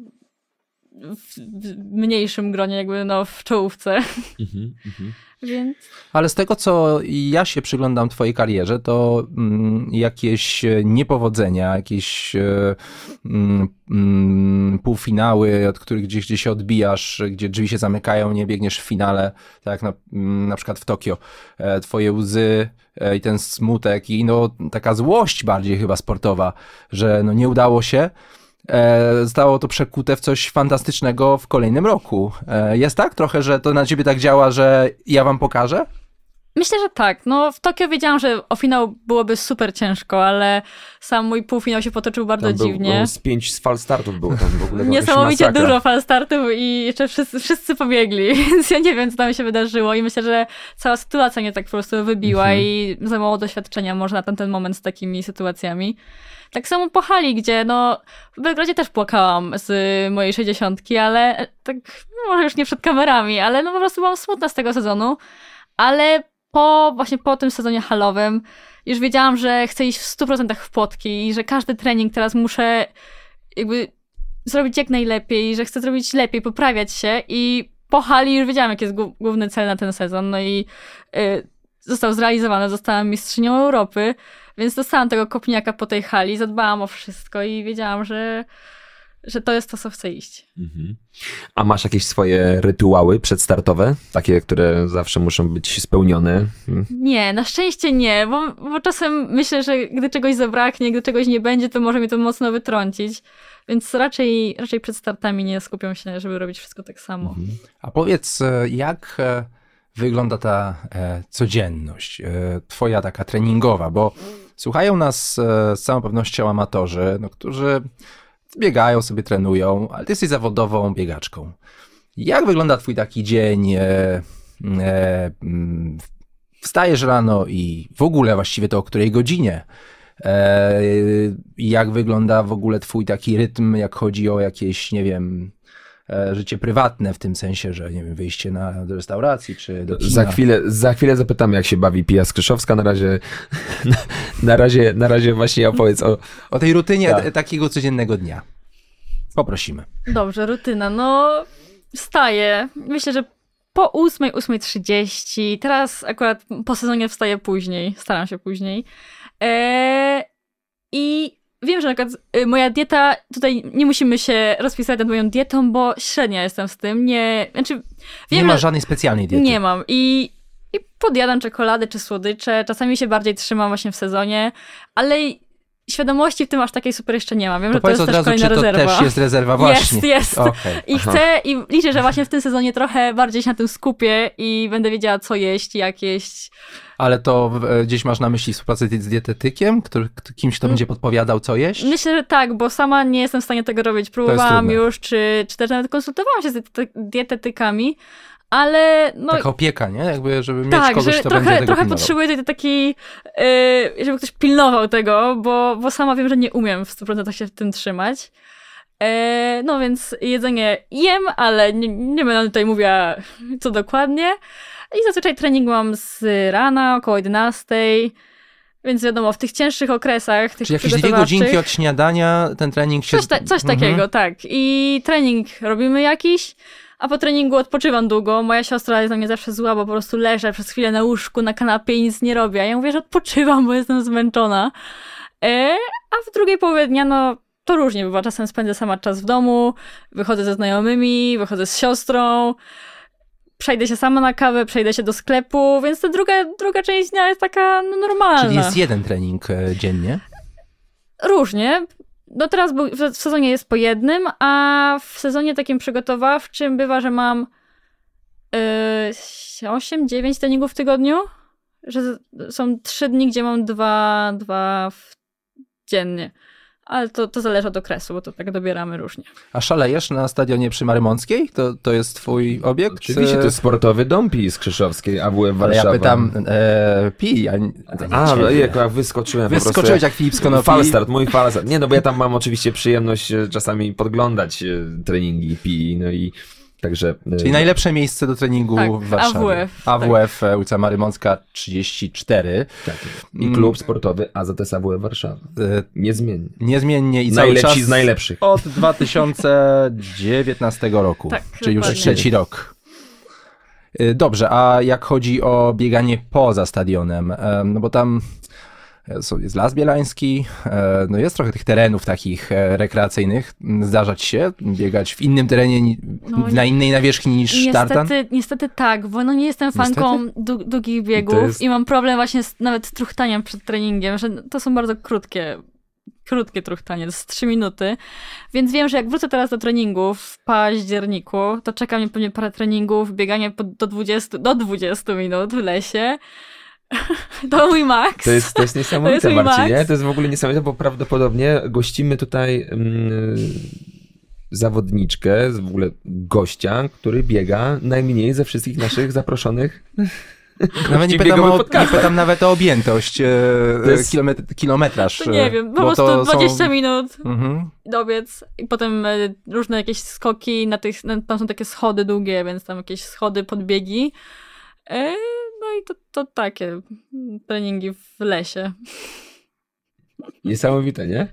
w, mniejszym gronie, jakby no w czołówce. Mhm, mhm. Więc Ale z tego, co ja się przyglądam twojej karierze, to mm, jakieś e, niepowodzenia, jakieś e, mm, mm, półfinały, od których gdzieś, gdzieś się odbijasz, gdzie drzwi się zamykają, nie biegniesz w finale, tak jak na, na przykład w Tokio. E, twoje łzy i ten smutek i no taka złość bardziej chyba sportowa, że no nie udało się. E, zostało to przekute w coś fantastycznego w kolejnym roku. E, jest tak trochę, że to na ciebie tak działa, że ja wam pokażę? Myślę, że tak. No, w Tokio wiedziałam, że o finał byłoby super ciężko, ale sam mój półfinał się potoczył bardzo Tam był- dziwnie. był z pięć z fal startów było tam w ogóle. Niesamowicie dużo fal startów i jeszcze wszyscy, wszyscy pobiegli, więc ja nie wiem, co tam się wydarzyło i myślę, że cała sytuacja mnie tak po prostu wybiła Mhm. i za mało doświadczenia może na ten, ten moment z takimi sytuacjami. Tak samo po hali, gdzie no w Belgradzie też płakałam z mojej 60, ale tak no, może już nie przed kamerami, ale no po prostu byłam smutna z tego sezonu, ale po właśnie po tym sezonie halowym już wiedziałam, że chcę iść w 100% w płotki i że każdy trening teraz muszę jakby zrobić jak najlepiej, że chcę zrobić lepiej, poprawiać się i po hali już wiedziałam, jaki jest głó- główny cel na ten sezon, no i y, został zrealizowany, zostałam mistrzynią Europy, więc dostałam tego kopniaka po tej hali, zadbałam o wszystko i wiedziałam, że, że to jest to, co chcę iść. Mhm. A masz jakieś swoje rytuały przedstartowe? Takie, które zawsze muszą być spełnione? Mm. Nie, na szczęście nie, bo, bo czasem myślę, że gdy czegoś zabraknie, gdy czegoś nie będzie, to może mnie to mocno wytrącić, więc raczej, raczej przed startami nie skupiam się, żeby robić wszystko tak samo. A powiedz, e, jak e, wygląda ta e, codzienność, e, twoja taka treningowa, bo słuchają nas e, z całą pewnością amatorzy, no, którzy biegają sobie, trenują, ale ty jesteś zawodową biegaczką. Jak wygląda twój taki dzień? Mm, wstajesz rano i w ogóle właściwie to o której godzinie? Jak wygląda w ogóle twój taki rytm, jak chodzi o jakieś, nie wiem, życie prywatne w tym sensie, że nie wiem, wyjście na, do restauracji czy do kina. Za chwilę, za chwilę zapytamy, jak się bawi Pija Skrzyszowska. Na razie, na, na razie, na razie właśnie opowiedz o... O tej rutynie Tak. takiego codziennego dnia. Poprosimy. Dobrze, rutyna. No, wstaję. Myślę, że po 8, 8.30. Teraz akurat po sezonie wstaję później. Staram się później. Eee, I wiem, że na przykład y, moja dieta, tutaj nie musimy się rozpisać nad moją dietą, bo średnia jestem z tym. Nie, znaczy, wiem, nie ma że- żadnej specjalnej diety. nie mam. I, I podjadam czekolady czy słodycze. Czasami się bardziej trzymam właśnie w sezonie, ale świadomości w tym aż takiej super jeszcze nie mam. Wiem, To że to jest od też razu, czy to rezerwa. też jest rezerwa właśnie. Jest, jest. Okej. I Aha. chcę, i liczę, że właśnie w tym sezonie trochę bardziej się na tym skupię i będę wiedziała, co jeść, jak jeść. Ale to e, gdzieś masz na myśli współpracę z dietetykiem, który, kimś, kto Mm. będzie podpowiadał, co jeść? Myślę, że tak, bo sama nie jestem w stanie tego robić. Próbowałam już, czy, czy też nawet konsultowałam się z diete- dietetykami, ale no... Taka opieka, nie? Jakby, żeby mieć tak, kogoś, że kto trochę, będzie tego trochę potrzebuję tej takiej, yy, żeby ktoś pilnował tego, bo, bo sama wiem, że nie umiem w 100% się w tym trzymać. E, no więc jedzenie jem, ale nie, nie będę tutaj mówiła co dokładnie. I zazwyczaj trening mam z rana, około 11. Więc wiadomo, w tych cięższych okresach, tych Czyli jakieś dwie godzinki od śniadania ten trening się... Coś, ta, coś Mhm. takiego, tak. I trening robimy jakiś, a po treningu odpoczywam długo. Moja siostra jest na mnie zawsze zła, bo po prostu leżę przez chwilę na łóżku, na kanapie i nic nie robię. A ja mówię, że odpoczywam, bo jestem zmęczona. E, a w drugiej połowie dnia, no to różnie bywa. Czasem spędzę sama czas w domu, wychodzę ze znajomymi, wychodzę z siostrą, przejdę się sama na kawę, przejdę się do sklepu, więc ta druga, druga część dnia jest taka no, normalna. Czyli jest jeden trening e, dziennie. Różnie. No teraz był, w sezonie jest po jednym, a w sezonie takim przygotowawczym bywa, że mam yy, 8-9 treningów w tygodniu. Że są trzy dni, gdzie mam dwa, dwa w dziennie. Ale to, to zależy od okresu, bo to tak dobieramy różnie. A szalejesz na stadionie przy Marymąckiej? To, to jest twój obiekt? Oczywiście to jest sportowy dom PiS Krzyszowskiej, AWF Ale Warszawa. ja pytam, e, pi, a nie, A, no ciebie. jak ja wyskoczyłem po prostu. Wyskoczyłeś jak Filip z Konopi. Falstart, mój falstart. Nie, no bo ja tam mam oczywiście przyjemność e, czasami podglądać e, treningi PI, no i także... e, Czyli najlepsze miejsce do treningu Tak, w Warszawie. AWF, AWF, tak. ulica Marymącka 34. Tak. I klub sportowy AZS AWF Warszawa. E, Niezmiennie. Niezmiennie i cały Najlepsi czas z najlepszych. od 2019 roku, Tak, czyli już trzeci rok. Y, Dobrze, a jak chodzi o bieganie poza stadionem, em, no bo tam e, jest Las Bielański, e, no jest trochę tych terenów takich e, rekreacyjnych. Zdarza ci się biegać w innym terenie, ni- No, na innej nawierzchni niż tartan? Niestety, niestety tak, bo no nie jestem fanką dłu- długich biegów jest- i mam problem właśnie z nawet z truchtaniem przed treningiem, że to są bardzo krótkie, krótkie truchtanie, to jest 3 minuty, więc wiem, że jak wrócę teraz do treningu w październiku, to czeka mnie pewnie parę treningów, bieganie do 20, do 20 minut w lesie. To mój maks. To jest, to jest To niesamowite, jest mój Marcinie. maks. To jest w ogóle niesamowite, bo prawdopodobnie gościmy tutaj mm, zawodniczkę, w ogóle gościa, który biega najmniej ze wszystkich naszych zaproszonych. Nawet nie pytam, o, nie pytam nawet o objętość, e, To jest- kilometr, kilometraż. To nie wiem, po prostu to są- 20 minut Mhm. dobiec i potem e, różne jakieś skoki na tych, na, tam są takie schody długie, więc tam jakieś schody, podbiegi. E, i to, to takie treningi w lesie. Niesamowite, nie?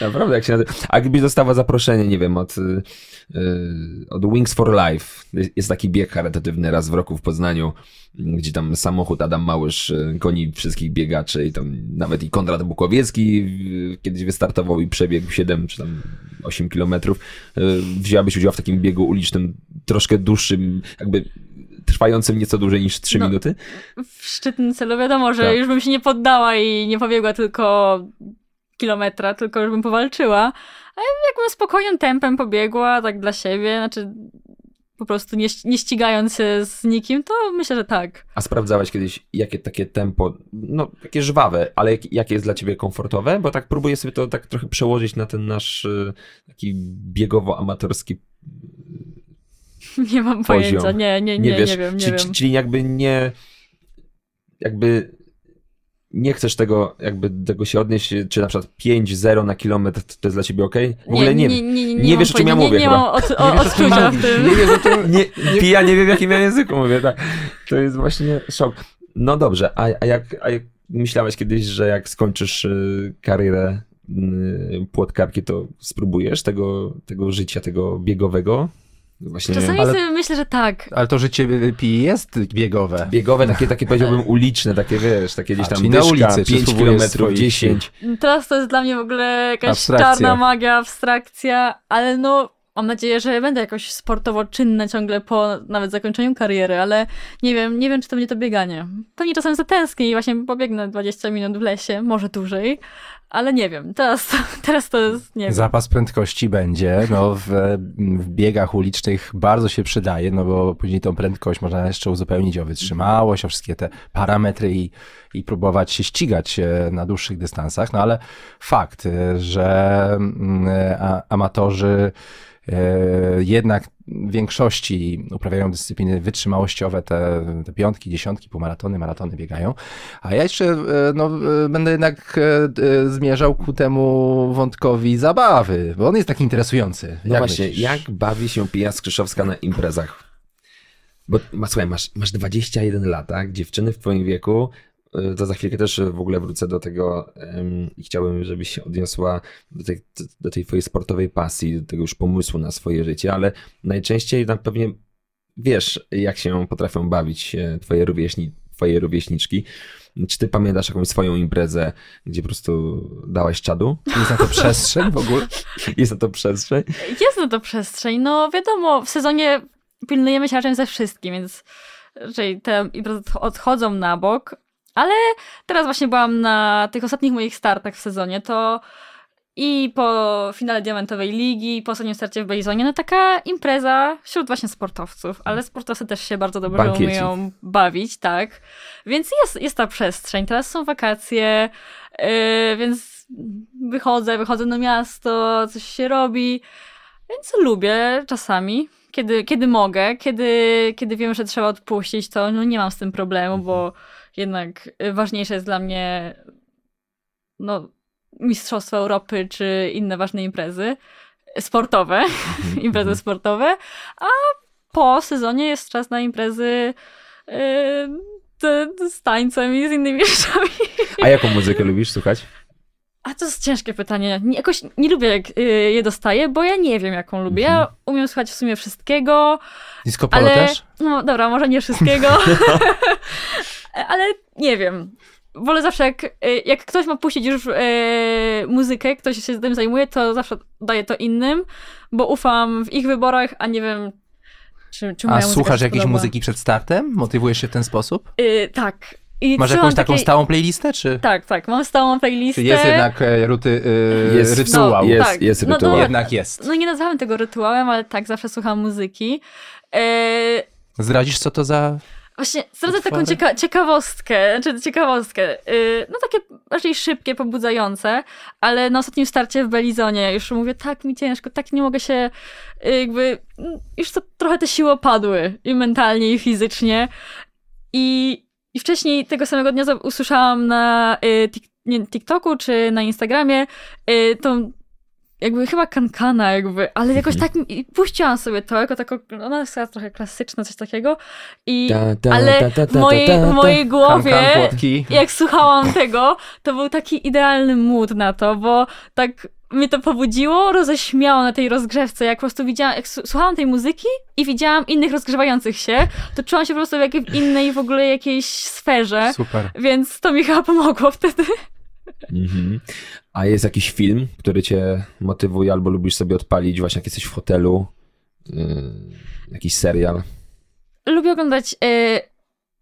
Naprawdę, jak się nazywa. A gdybyś dostała zaproszenie, nie wiem, od, y, y, od Wings for Life. Jest taki bieg charytatywny raz w roku w Poznaniu, gdzie tam samochód Adam Małysz y, goni wszystkich biegaczy i tam nawet i Konrad Bukowiecki y, kiedyś wystartował i przebiegł 7 czy tam 8 kilometrów. Y, Wzięłabyś udział w takim biegu ulicznym, troszkę dłuższym, jakby trwającym nieco dłużej niż 3 No. minuty. W szczytnym celu wiadomo, że Tak. już bym się nie poddała i nie pobiegła tylko kilometra, tylko już bym powalczyła. A jakbym spokojnym tempem pobiegła, tak dla siebie, znaczy po prostu nie, nie ścigając się z nikim, to myślę, że tak. A sprawdzałaś kiedyś, jakie takie tempo, no takie żwawe, ale jak, jakie jest dla ciebie komfortowe? Bo tak próbuję sobie to tak trochę przełożyć na ten nasz y, taki biegowo-amatorski Nie mam Poziom. pojęcia, nie, nie, nie, nie, wiesz, nie wiem, nie ci- czyli jakby nie, jakby nie chcesz tego, jakby tego się odnieść, czy na przykład 5-0 na kilometr to jest dla ciebie ok? W ogóle nie, nie, nie, nie, wiesz, o czym ja mówię Nie, nie chyba. mam odczucia w tym. Nie wiesz, o czym, nie, nie, ja nie wiem, w jakim ja języku mówię, tak. To jest właśnie szok. No dobrze, a, a, jak, a jak myślałeś kiedyś, że jak skończysz y, karierę y, płotkarki, to spróbujesz tego, tego życia, tego biegowego? Właśnie Czasami Ale- sobie myślę, że tak. Ale to życie pi jest biegowe. biegowe, takie, takie powiedziałbym uliczne, takie wiesz, takie gdzieś A, tam czyli na ulicy 5 przysługujesz kilometrów, swoich 10. Teraz to jest dla mnie w ogóle jakaś Abstrakcja. czarna magia, abstrakcja, ale no mam nadzieję, że będę jakoś sportowo czynna ciągle po nawet zakończeniu kariery, ale nie wiem, nie wiem, czy to będzie to bieganie. Pewnie czasem zatęsknię i właśnie pobiegnę 20 minut w lesie, może dłużej, ale nie wiem. Teraz teraz to jest, nie wiem. Zapas prędkości będzie, no w, w biegach ulicznych bardzo się przydaje, no bo później tą prędkość można jeszcze uzupełnić o wytrzymałość, o wszystkie te parametry i, i próbować się ścigać e, na dłuższych dystansach, no ale fakt, e, że mm, a, amatorzy e, jednak większości uprawiają dyscypliny wytrzymałościowe, te, te piątki, dziesiątki, półmaratony, maratony biegają, a ja jeszcze e, no, e, będę jednak e, e, zmierzał ku temu wątkowi zabawy, bo on jest taki interesujący. No Jak właśnie, myślisz? jak bawi się Pija Skrzyszowska na imprezach? Bo ma, słuchaj, masz, masz 21 lat, tak? Dziewczyny w twoim wieku, to za chwilkę też w ogóle wrócę do tego em, i chciałbym, żebyś się odniosła do tej, do tej twojej sportowej pasji, do tego już pomysłu na swoje życie, ale najczęściej tam pewnie wiesz, jak się potrafią bawić e, twoje, rówieśni, twoje rówieśniczki. Czy ty pamiętasz jakąś swoją imprezę, gdzie po prostu dałaś czadu? Jest na to przestrzeń w ogóle? Jest na to przestrzeń? Jest na to przestrzeń. No wiadomo, w sezonie pilnujemy się raczej ze wszystkim, więc raczej te imprezy odchodzą na bok. Ale teraz właśnie byłam na tych ostatnich moich startach w sezonie, to i po finale Diamentowej Ligi, i po ostatnim starcie w Bejzonie, no taka impreza wśród właśnie sportowców, ale sportowcy też się bardzo dobrze Bankieci. umieją bawić, tak. Więc jest, jest ta przestrzeń. Teraz są wakacje, yy, więc wychodzę, wychodzę na miasto, coś się robi, więc lubię czasami. Kiedy, kiedy mogę, kiedy, kiedy wiem, że trzeba odpuścić, to no nie mam z tym problemu, bo jednak y, ważniejsze jest dla mnie no, Mistrzostwo Europy czy inne ważne imprezy sportowe, imprezy sportowe, a po sezonie jest czas na imprezy yy, z, z tańcem i z innymi rzeczami. A jaką muzykę lubisz słuchać? A to jest ciężkie pytanie. Nie, jakoś nie lubię, jak y, je dostaję, bo ja nie wiem, jaką lubię. Ja umiem słuchać w sumie wszystkiego, Disco polo ale... też? No dobra, może nie wszystkiego, ale nie wiem. Wolę zawsze, jak, y, jak ktoś ma puścić już y, muzykę, ktoś się tym zajmuje, to zawsze daję to innym, bo ufam w ich wyborach, a nie wiem, czy, czy A słuchasz jakiejś podoba. muzyki przed startem? Motywujesz się w ten sposób? Tak. I Masz jakąś taką takiej- stałą playlistę, czy, Tak, tak. Mam stałą playlistę. czy jest jednak e, ruty, e, Jest- rytuał? No, Jest, tak. jest No rytuał. dobra. Jednak jest. No nie nazwałem tego rytuałem, ale tak, zawsze słucham muzyki. E, Zdradzisz, co to za... Właśnie, zdradzę taką Utwory? cieka- ciekawostkę, czy ciekawostkę, yy, no takie raczej szybkie, pobudzające, ale na ostatnim starcie w Belizonie już mówię, tak mi ciężko, tak nie mogę się y, jakby, już to trochę te siły opadły i mentalnie, i fizycznie i, i wcześniej tego samego dnia za- usłyszałam na y, tik- nie, TikToku czy na Instagramie y, tą jakby chyba kankana jakby, ale jakoś tak mi, i puściłam sobie to jako taką, ona jest trochę klasyczna, coś takiego i Ta, ta, ale ta, ta, ta, w mojej, ta, ta, w mojej głowie, Kankan, płotki. jak słuchałam tego, to był taki idealny mood na to, bo tak mnie to pobudziło, roześmiało na tej rozgrzewce, jak po prostu widziałam, jak słuchałam tej muzyki i widziałam innych rozgrzewających się, to czułam się po prostu w jakiej w innej w ogóle jakiejś sferze, Super. więc to mi chyba pomogło wtedy. Mhm. A jest jakiś film, który cię motywuje, albo lubisz sobie odpalić właśnie jak jesteś w hotelu? Yy, jakiś serial? Lubię oglądać e,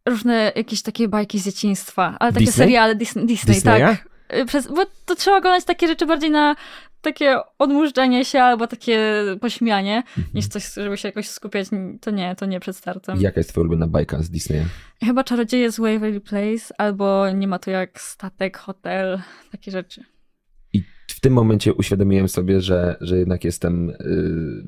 różne jakieś takie bajki z dzieciństwa, ale takie Disney? seriale Dis- Disney, Disneya? tak. E, Przez, bo to trzeba oglądać takie rzeczy bardziej na takie odmurzenie się albo takie pośmianie, Mhm. niż coś, żeby się jakoś skupiać. To nie, to nie przed startem. Jaka jest twoja ulubiona bajka z Disneya? Chyba Czarodzieje z Waverly Place, albo nie ma to jak statek, hotel, takie rzeczy. I w tym momencie uświadomiłem sobie, że, że jednak jestem yy,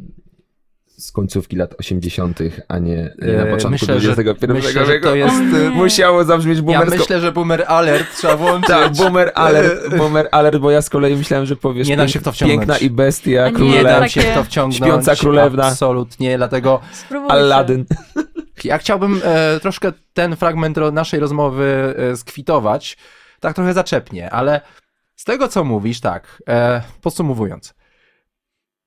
z końcówki lat 80., a nie yy, na E, początku myślę, że- XXI myślę, że to jest. Musiało zabrzmieć Ja boomersko. myślę, że boomer alert trzeba włączyć. Tak, boomer alert, boomer alert, bo ja z kolei myślałem, że powiesz Nie pięk- się w to wciągnąć. piękna i bestia, A nie, królew, takie- się w to wciągnąć. Śpiąca królewna. Absolutnie, dlatego Spróbujcie. Aladdin. ja chciałbym e, troszkę ten fragment ro- naszej rozmowy e, skwitować, tak trochę zaczepnie, ale z tego, co mówisz, tak, e, podsumowując.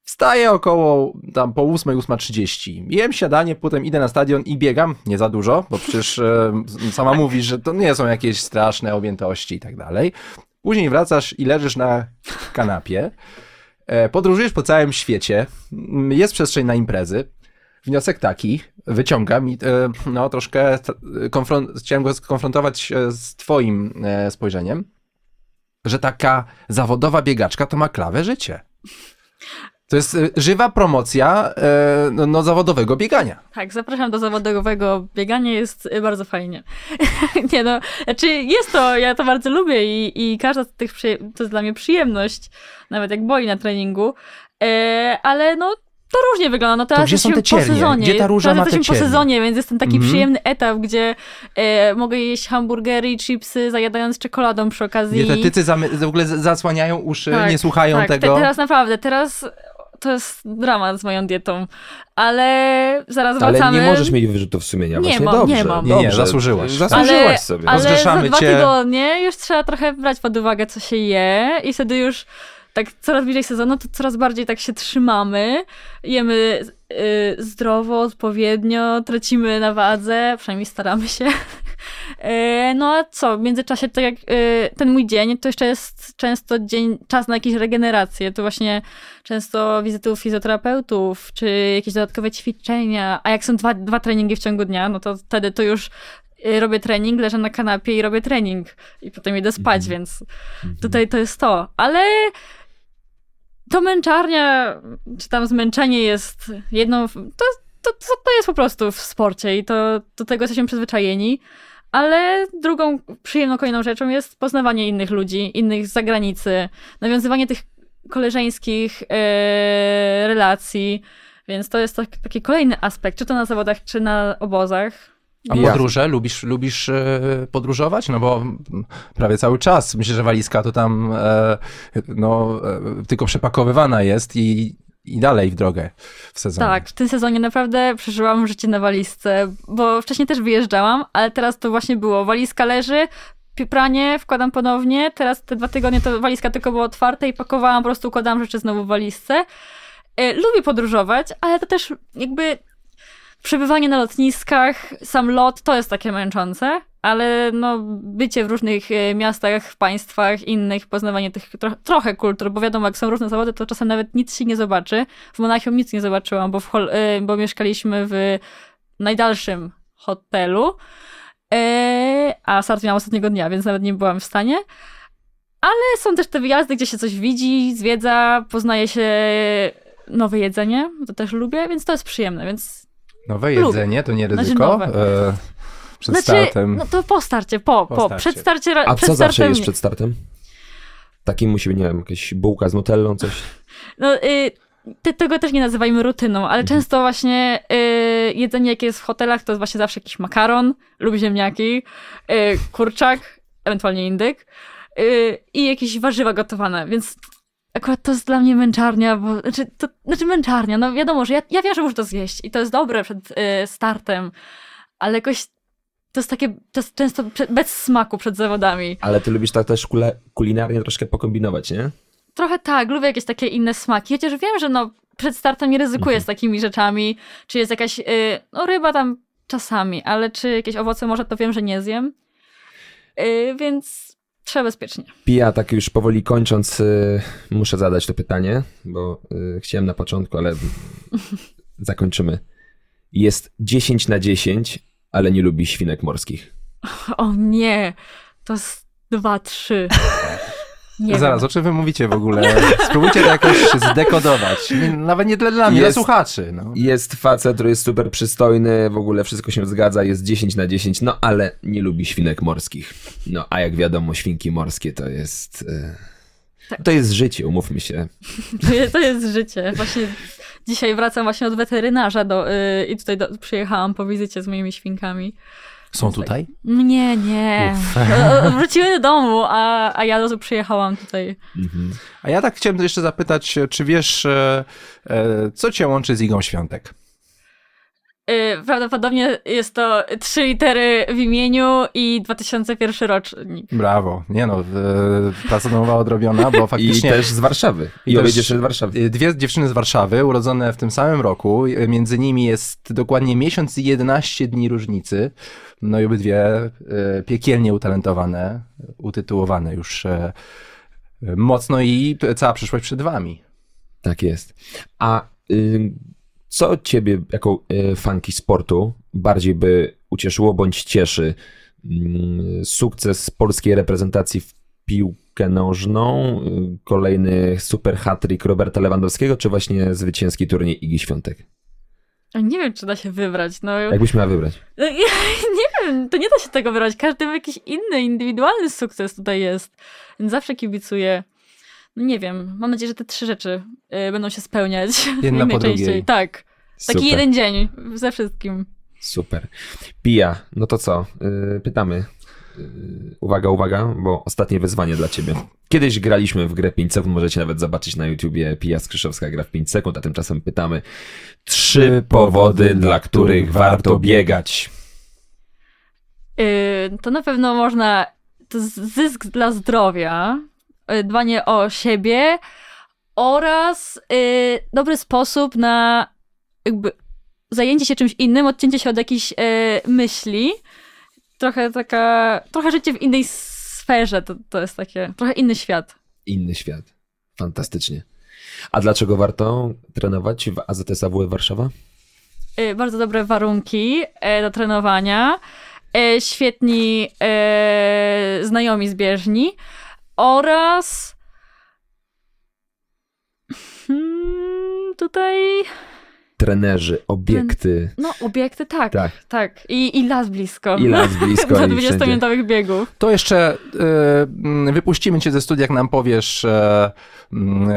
Wstaję około tam po 8, 8.30. Jem śniadanie, potem idę na stadion i biegam. Nie za dużo, bo przecież e, sama mówisz, że to nie są jakieś straszne objętości i tak dalej. Później wracasz i leżysz na kanapie. E, podróżujesz po całym świecie. Jest przestrzeń na imprezy. Wniosek taki, wyciągam i e, no troszkę t- konfron- chciałem go skonfrontować e, z twoim e, spojrzeniem, że taka zawodowa biegaczka to ma klawe życie. To jest e, żywa promocja e, no, no, zawodowego biegania. Tak, zapraszam do zawodowego biegania, jest y, bardzo fajnie. nie no, znaczy jest to, ja to bardzo lubię i, i każda z tych, to jest dla mnie przyjemność, nawet jak boi na treningu, e, ale no to różnie wygląda. No teraz jesteśmy te po sezonie. Gdzie ta róża teraz jesteśmy po sezonie, więc jest ten taki Mhm. przyjemny etap, gdzie e, mogę jeść hamburgery i chipsy, zajadając czekoladą przy okazji. Dietetycy zamy- w ogóle zasłaniają uszy, Tak, nie słuchają tak, tego. Te, teraz naprawdę, teraz to jest dramat z moją dietą, ale zaraz Ale wracamy. nie możesz mieć wyrzutów sumienia. Nie Właśnie mam, dobrze, nie mam. Nie, nie, dobrze. zasłużyłaś. Zasłużyłaś ale, sobie. Ale za dwa cię. tygodnie już trzeba trochę brać pod uwagę, co się je i wtedy już tak coraz bliżej sezonu, to coraz bardziej tak się trzymamy, jemy y, zdrowo, odpowiednio, tracimy na wadze, przynajmniej staramy się. E, No a co, w międzyczasie to jak y, ten mój dzień, to jeszcze jest często dzień, czas na jakieś regeneracje, to właśnie często wizyty u fizjoterapeutów, czy jakieś dodatkowe ćwiczenia, a jak są dwa, dwa treningi w ciągu dnia, no to wtedy to już y, robię trening, leżę na kanapie i robię trening i potem idę spać, Mhm. więc tutaj to jest to. Ale to męczarnia, czy tam zmęczenie jest jedną, to, to, to, to jest po prostu w sporcie i to do tego jesteśmy przyzwyczajeni. Ale drugą przyjemną kolejną rzeczą jest poznawanie innych ludzi, innych z zagranicy, nawiązywanie tych koleżeńskich e, relacji, więc to jest tak, taki kolejny aspekt, czy to na zawodach, czy na obozach. A podróże? Lubisz, lubisz e, podróżować? No bo prawie cały czas. Myślę, że walizka to tam e, no, tylko przepakowywana jest i, i dalej w drogę w sezonie. Tak, w tym sezonie naprawdę przeżyłam życie na walizce, bo wcześniej też wyjeżdżałam, ale teraz to właśnie było. Walizka leży, pranie, wkładam ponownie. Teraz te dwa tygodnie to walizka tylko była otwarta i pakowałam, po prostu układałam rzeczy znowu w walizce. E, Lubię podróżować, ale to też jakby przebywanie na lotniskach, sam lot, to jest takie męczące, ale no bycie w różnych e, miastach, państwach innych, poznawanie tych tro trochę kultur, bo wiadomo, jak są różne zawody, to czasem nawet nic się nie zobaczy. W Monachium nic nie zobaczyłam, bo, e, bo mieszkaliśmy w najdalszym hotelu, e, a start miałam ostatniego dnia, więc nawet nie byłam w stanie. Ale są też te wyjazdy, gdzie się coś widzi, zwiedza, poznaje się nowe jedzenie, to też lubię, więc to jest przyjemne, więc Nowe Lubię. jedzenie to nie Znaczy ryzyko. nowe. Przed znaczy, startem. no to po starcie, po, po, Po starcie. przed starcie, A przed co zawsze jest przed startem? Takim musi być, nie wiem, jakaś bułka z nutellą, coś. no, y, te, tego też nie nazywajmy rutyną, ale Mhm. często właśnie y, jedzenie, jakie jest w hotelach, to jest właśnie zawsze jakiś makaron lub ziemniaki, y, kurczak, ewentualnie indyk y, i jakieś warzywa gotowane, więc akurat to jest dla mnie męczarnia, bo, znaczy, to, znaczy męczarnia, no wiadomo, że ja, ja wiem, że muszę to zjeść i to jest dobre przed y, startem, ale jakoś to jest takie, to jest często bez smaku przed zawodami. Ale ty lubisz tak też kule, kulinarnie troszkę pokombinować, nie? Trochę tak, lubię jakieś takie inne smaki, chociaż wiem, że no przed startem nie ryzykuję z takimi rzeczami, czy jest jakaś, y, no ryba tam czasami, ale czy jakieś owoce może to wiem, że nie zjem, y, więc trzeba bezpiecznie. Pija, tak już powoli kończąc, y, muszę zadać to pytanie, bo y, chciałem na początku, ale zakończymy. Jest 10 na 10, ale nie lubi świnek morskich. O nie, to jest dwa, trzy. Nie Zaraz, wiem. o czym wy mówicie w ogóle? Spróbujcie to jakoś zdekodować. Nawet nie dla, dla mnie, dla Jest- słuchaczy. No. Jest facet, który jest super przystojny, w ogóle wszystko się zgadza, jest 10 na 10, no ale nie lubi świnek morskich. No a jak wiadomo, świnki morskie to jest... y, To jest życie, umówmy się. To jest, to jest życie. Właśnie dzisiaj wracam właśnie od weterynarza do, y, i tutaj do, przyjechałam po wizycie z moimi świnkami. Są tutaj? Nie, nie. No, Wróciły do domu, a, a ja przyjechałam tutaj. Mhm. A ja tak chciałem jeszcze zapytać, czy wiesz, e, e, co cię łączy z Igą Świątek? Y, Prawdopodobnie jest to trzy litery w imieniu i 2001 rocznik. Brawo. Nie no, w- praca domowa odrobiona, bo I faktycznie... też z Warszawy. I, I obie dziewczyny z Warszawy. Dwie dziewczyny z Warszawy, urodzone w tym samym roku. Między nimi jest dokładnie miesiąc i 11 dni różnicy. No i obydwie piekielnie utalentowane, utytułowane już mocno i cała przyszłość przed wami. Tak jest. A y, co ciebie, jako y, fanki sportu, bardziej by ucieszyło bądź cieszy? Mm, sukces polskiej reprezentacji w piłkę nożną, y, kolejny super hat-trick Roberta Lewandowskiego, czy właśnie zwycięski turniej Igi Świątek? Nie wiem, czy da się wybrać. No, Jakbyś miała wybrać? no, ja, nie wiem, to nie da się tego wybrać. Każdy ma jakiś inny, indywidualny sukces tutaj jest. Zawsze kibicuję nie wiem, mam nadzieję, że te trzy rzeczy y, będą się spełniać. Jedna po najczęściej. drugiej. Tak. Taki Super. jeden dzień ze wszystkim. Super. Pija, no to co? Yy, pytamy. Yy, uwaga, uwaga, bo ostatnie wyzwanie dla ciebie. Kiedyś graliśmy w grę 5 sekund, możecie nawet zobaczyć na YouTubie Pija Skrzyszowska gra w 5 sekund, a tymczasem pytamy trzy powody, dla których warto biegać. Y, to na pewno można, to zysk dla zdrowia, dbanie o siebie oraz y, dobry sposób na jakby zajęcie się czymś innym, odcięcie się od jakichś y, myśli. Trochę taka, trochę życie w innej sferze, to, to jest takie, trochę inny świat. Inny świat. Fantastycznie. A dlaczego warto trenować w AZS AWF Warszawa? Y, bardzo dobre warunki e, do trenowania, e, świetni znajomi z bieżni oraz hmm, tutaj Trenerzy, obiekty no obiekty tak, Tak. tak, I, i las blisko. i las blisko Do i wszędzie. 20-minutowych biegów. To jeszcze e, mm, wypuścimy cię ze studia, jak nam powiesz, mm, e,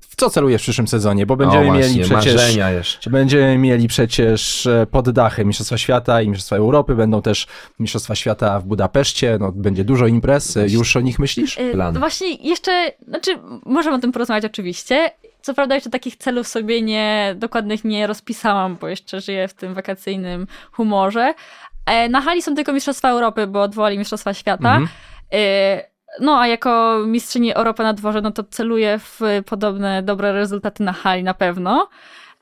w co celujesz w przyszłym sezonie, bo będziemy o, mieli właśnie, przecież... marzenia jeszcze. Będziemy mieli przecież e, pod dachem Mistrzostwa Świata i Mistrzostwa Europy, będą też Mistrzostwa Świata w Budapeszcie, no będzie dużo imprez, już o nich myślisz? Y, Plan. to Właśnie jeszcze, znaczy możemy o tym porozmawiać oczywiście. Co prawda jeszcze takich celów sobie nie, dokładnych nie rozpisałam, bo jeszcze żyję w tym wakacyjnym humorze. E, Na hali są tylko Mistrzostwa Europy, bo odwołali Mistrzostwa Świata. Mhm. Y, No a jako mistrzyni Europy na dworze, no to celuję w podobne dobre rezultaty na hali na pewno.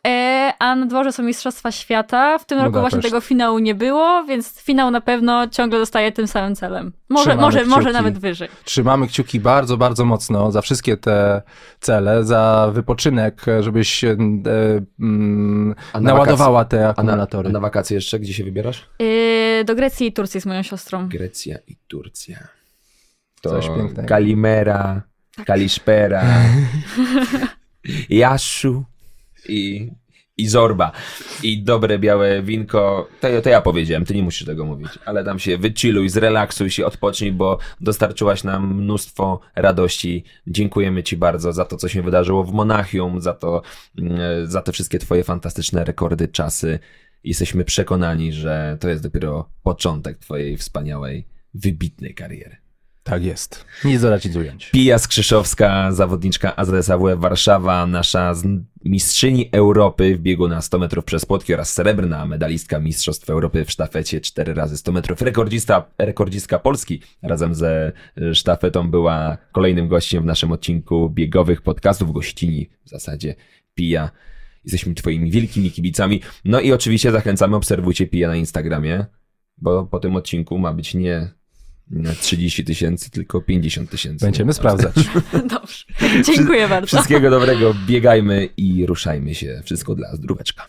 E, A na dworze są Mistrzostwa Świata. W tym roku Budapeszt. właśnie tego finału nie było, więc finał na pewno ciągle zostaje tym samym celem. Może, Trzymamy może, może nawet wyżej. Trzymamy kciuki bardzo, bardzo mocno za wszystkie te cele, za wypoczynek, e, żebyś e, mm, na naładowała te A na, akumulatory. a na wakacje jeszcze gdzie się wybierasz? Yy, do Grecji i Turcji z moją siostrą. Grecja i Turcja. To Coś pięknego. Kalimera, Kaliszpera, Jaszu i, i Zorba. I dobre białe winko. To, to ja powiedziałem, ty nie musisz tego mówić. Ale tam się wychilluj, zrelaksuj się, odpocznij, bo dostarczyłaś nam mnóstwo radości. Dziękujemy ci bardzo za to, co się wydarzyło w Monachium, za to, mm, za te wszystkie twoje fantastyczne rekordy, czasy. Jesteśmy przekonani, że to jest dopiero początek twojej wspaniałej, wybitnej kariery. Tak jest. Nic dodać, nic ująć. Pija Skrzyszowska, zawodniczka AZS AWF Warszawa, nasza mistrzyni Europy w biegu na 100 metrów przez płotki oraz srebrna medalistka Mistrzostw Europy w sztafecie 4 razy 100 metrów. Rekordzista, rekordzistka Polski razem ze sztafetą była kolejnym gościem w naszym odcinku biegowych podcastów, gościni w zasadzie Pija. Jesteśmy twoimi wielkimi kibicami. No i oczywiście zachęcamy, obserwujcie Pija na Instagramie, bo po tym odcinku ma być nie 30 tysięcy, tylko 50 tysięcy. Będziemy sprawdzać. Dobrze. Dziękuję bardzo. Wszystkiego dobrego, biegajmy i ruszajmy się. Wszystko dla zdróweczka.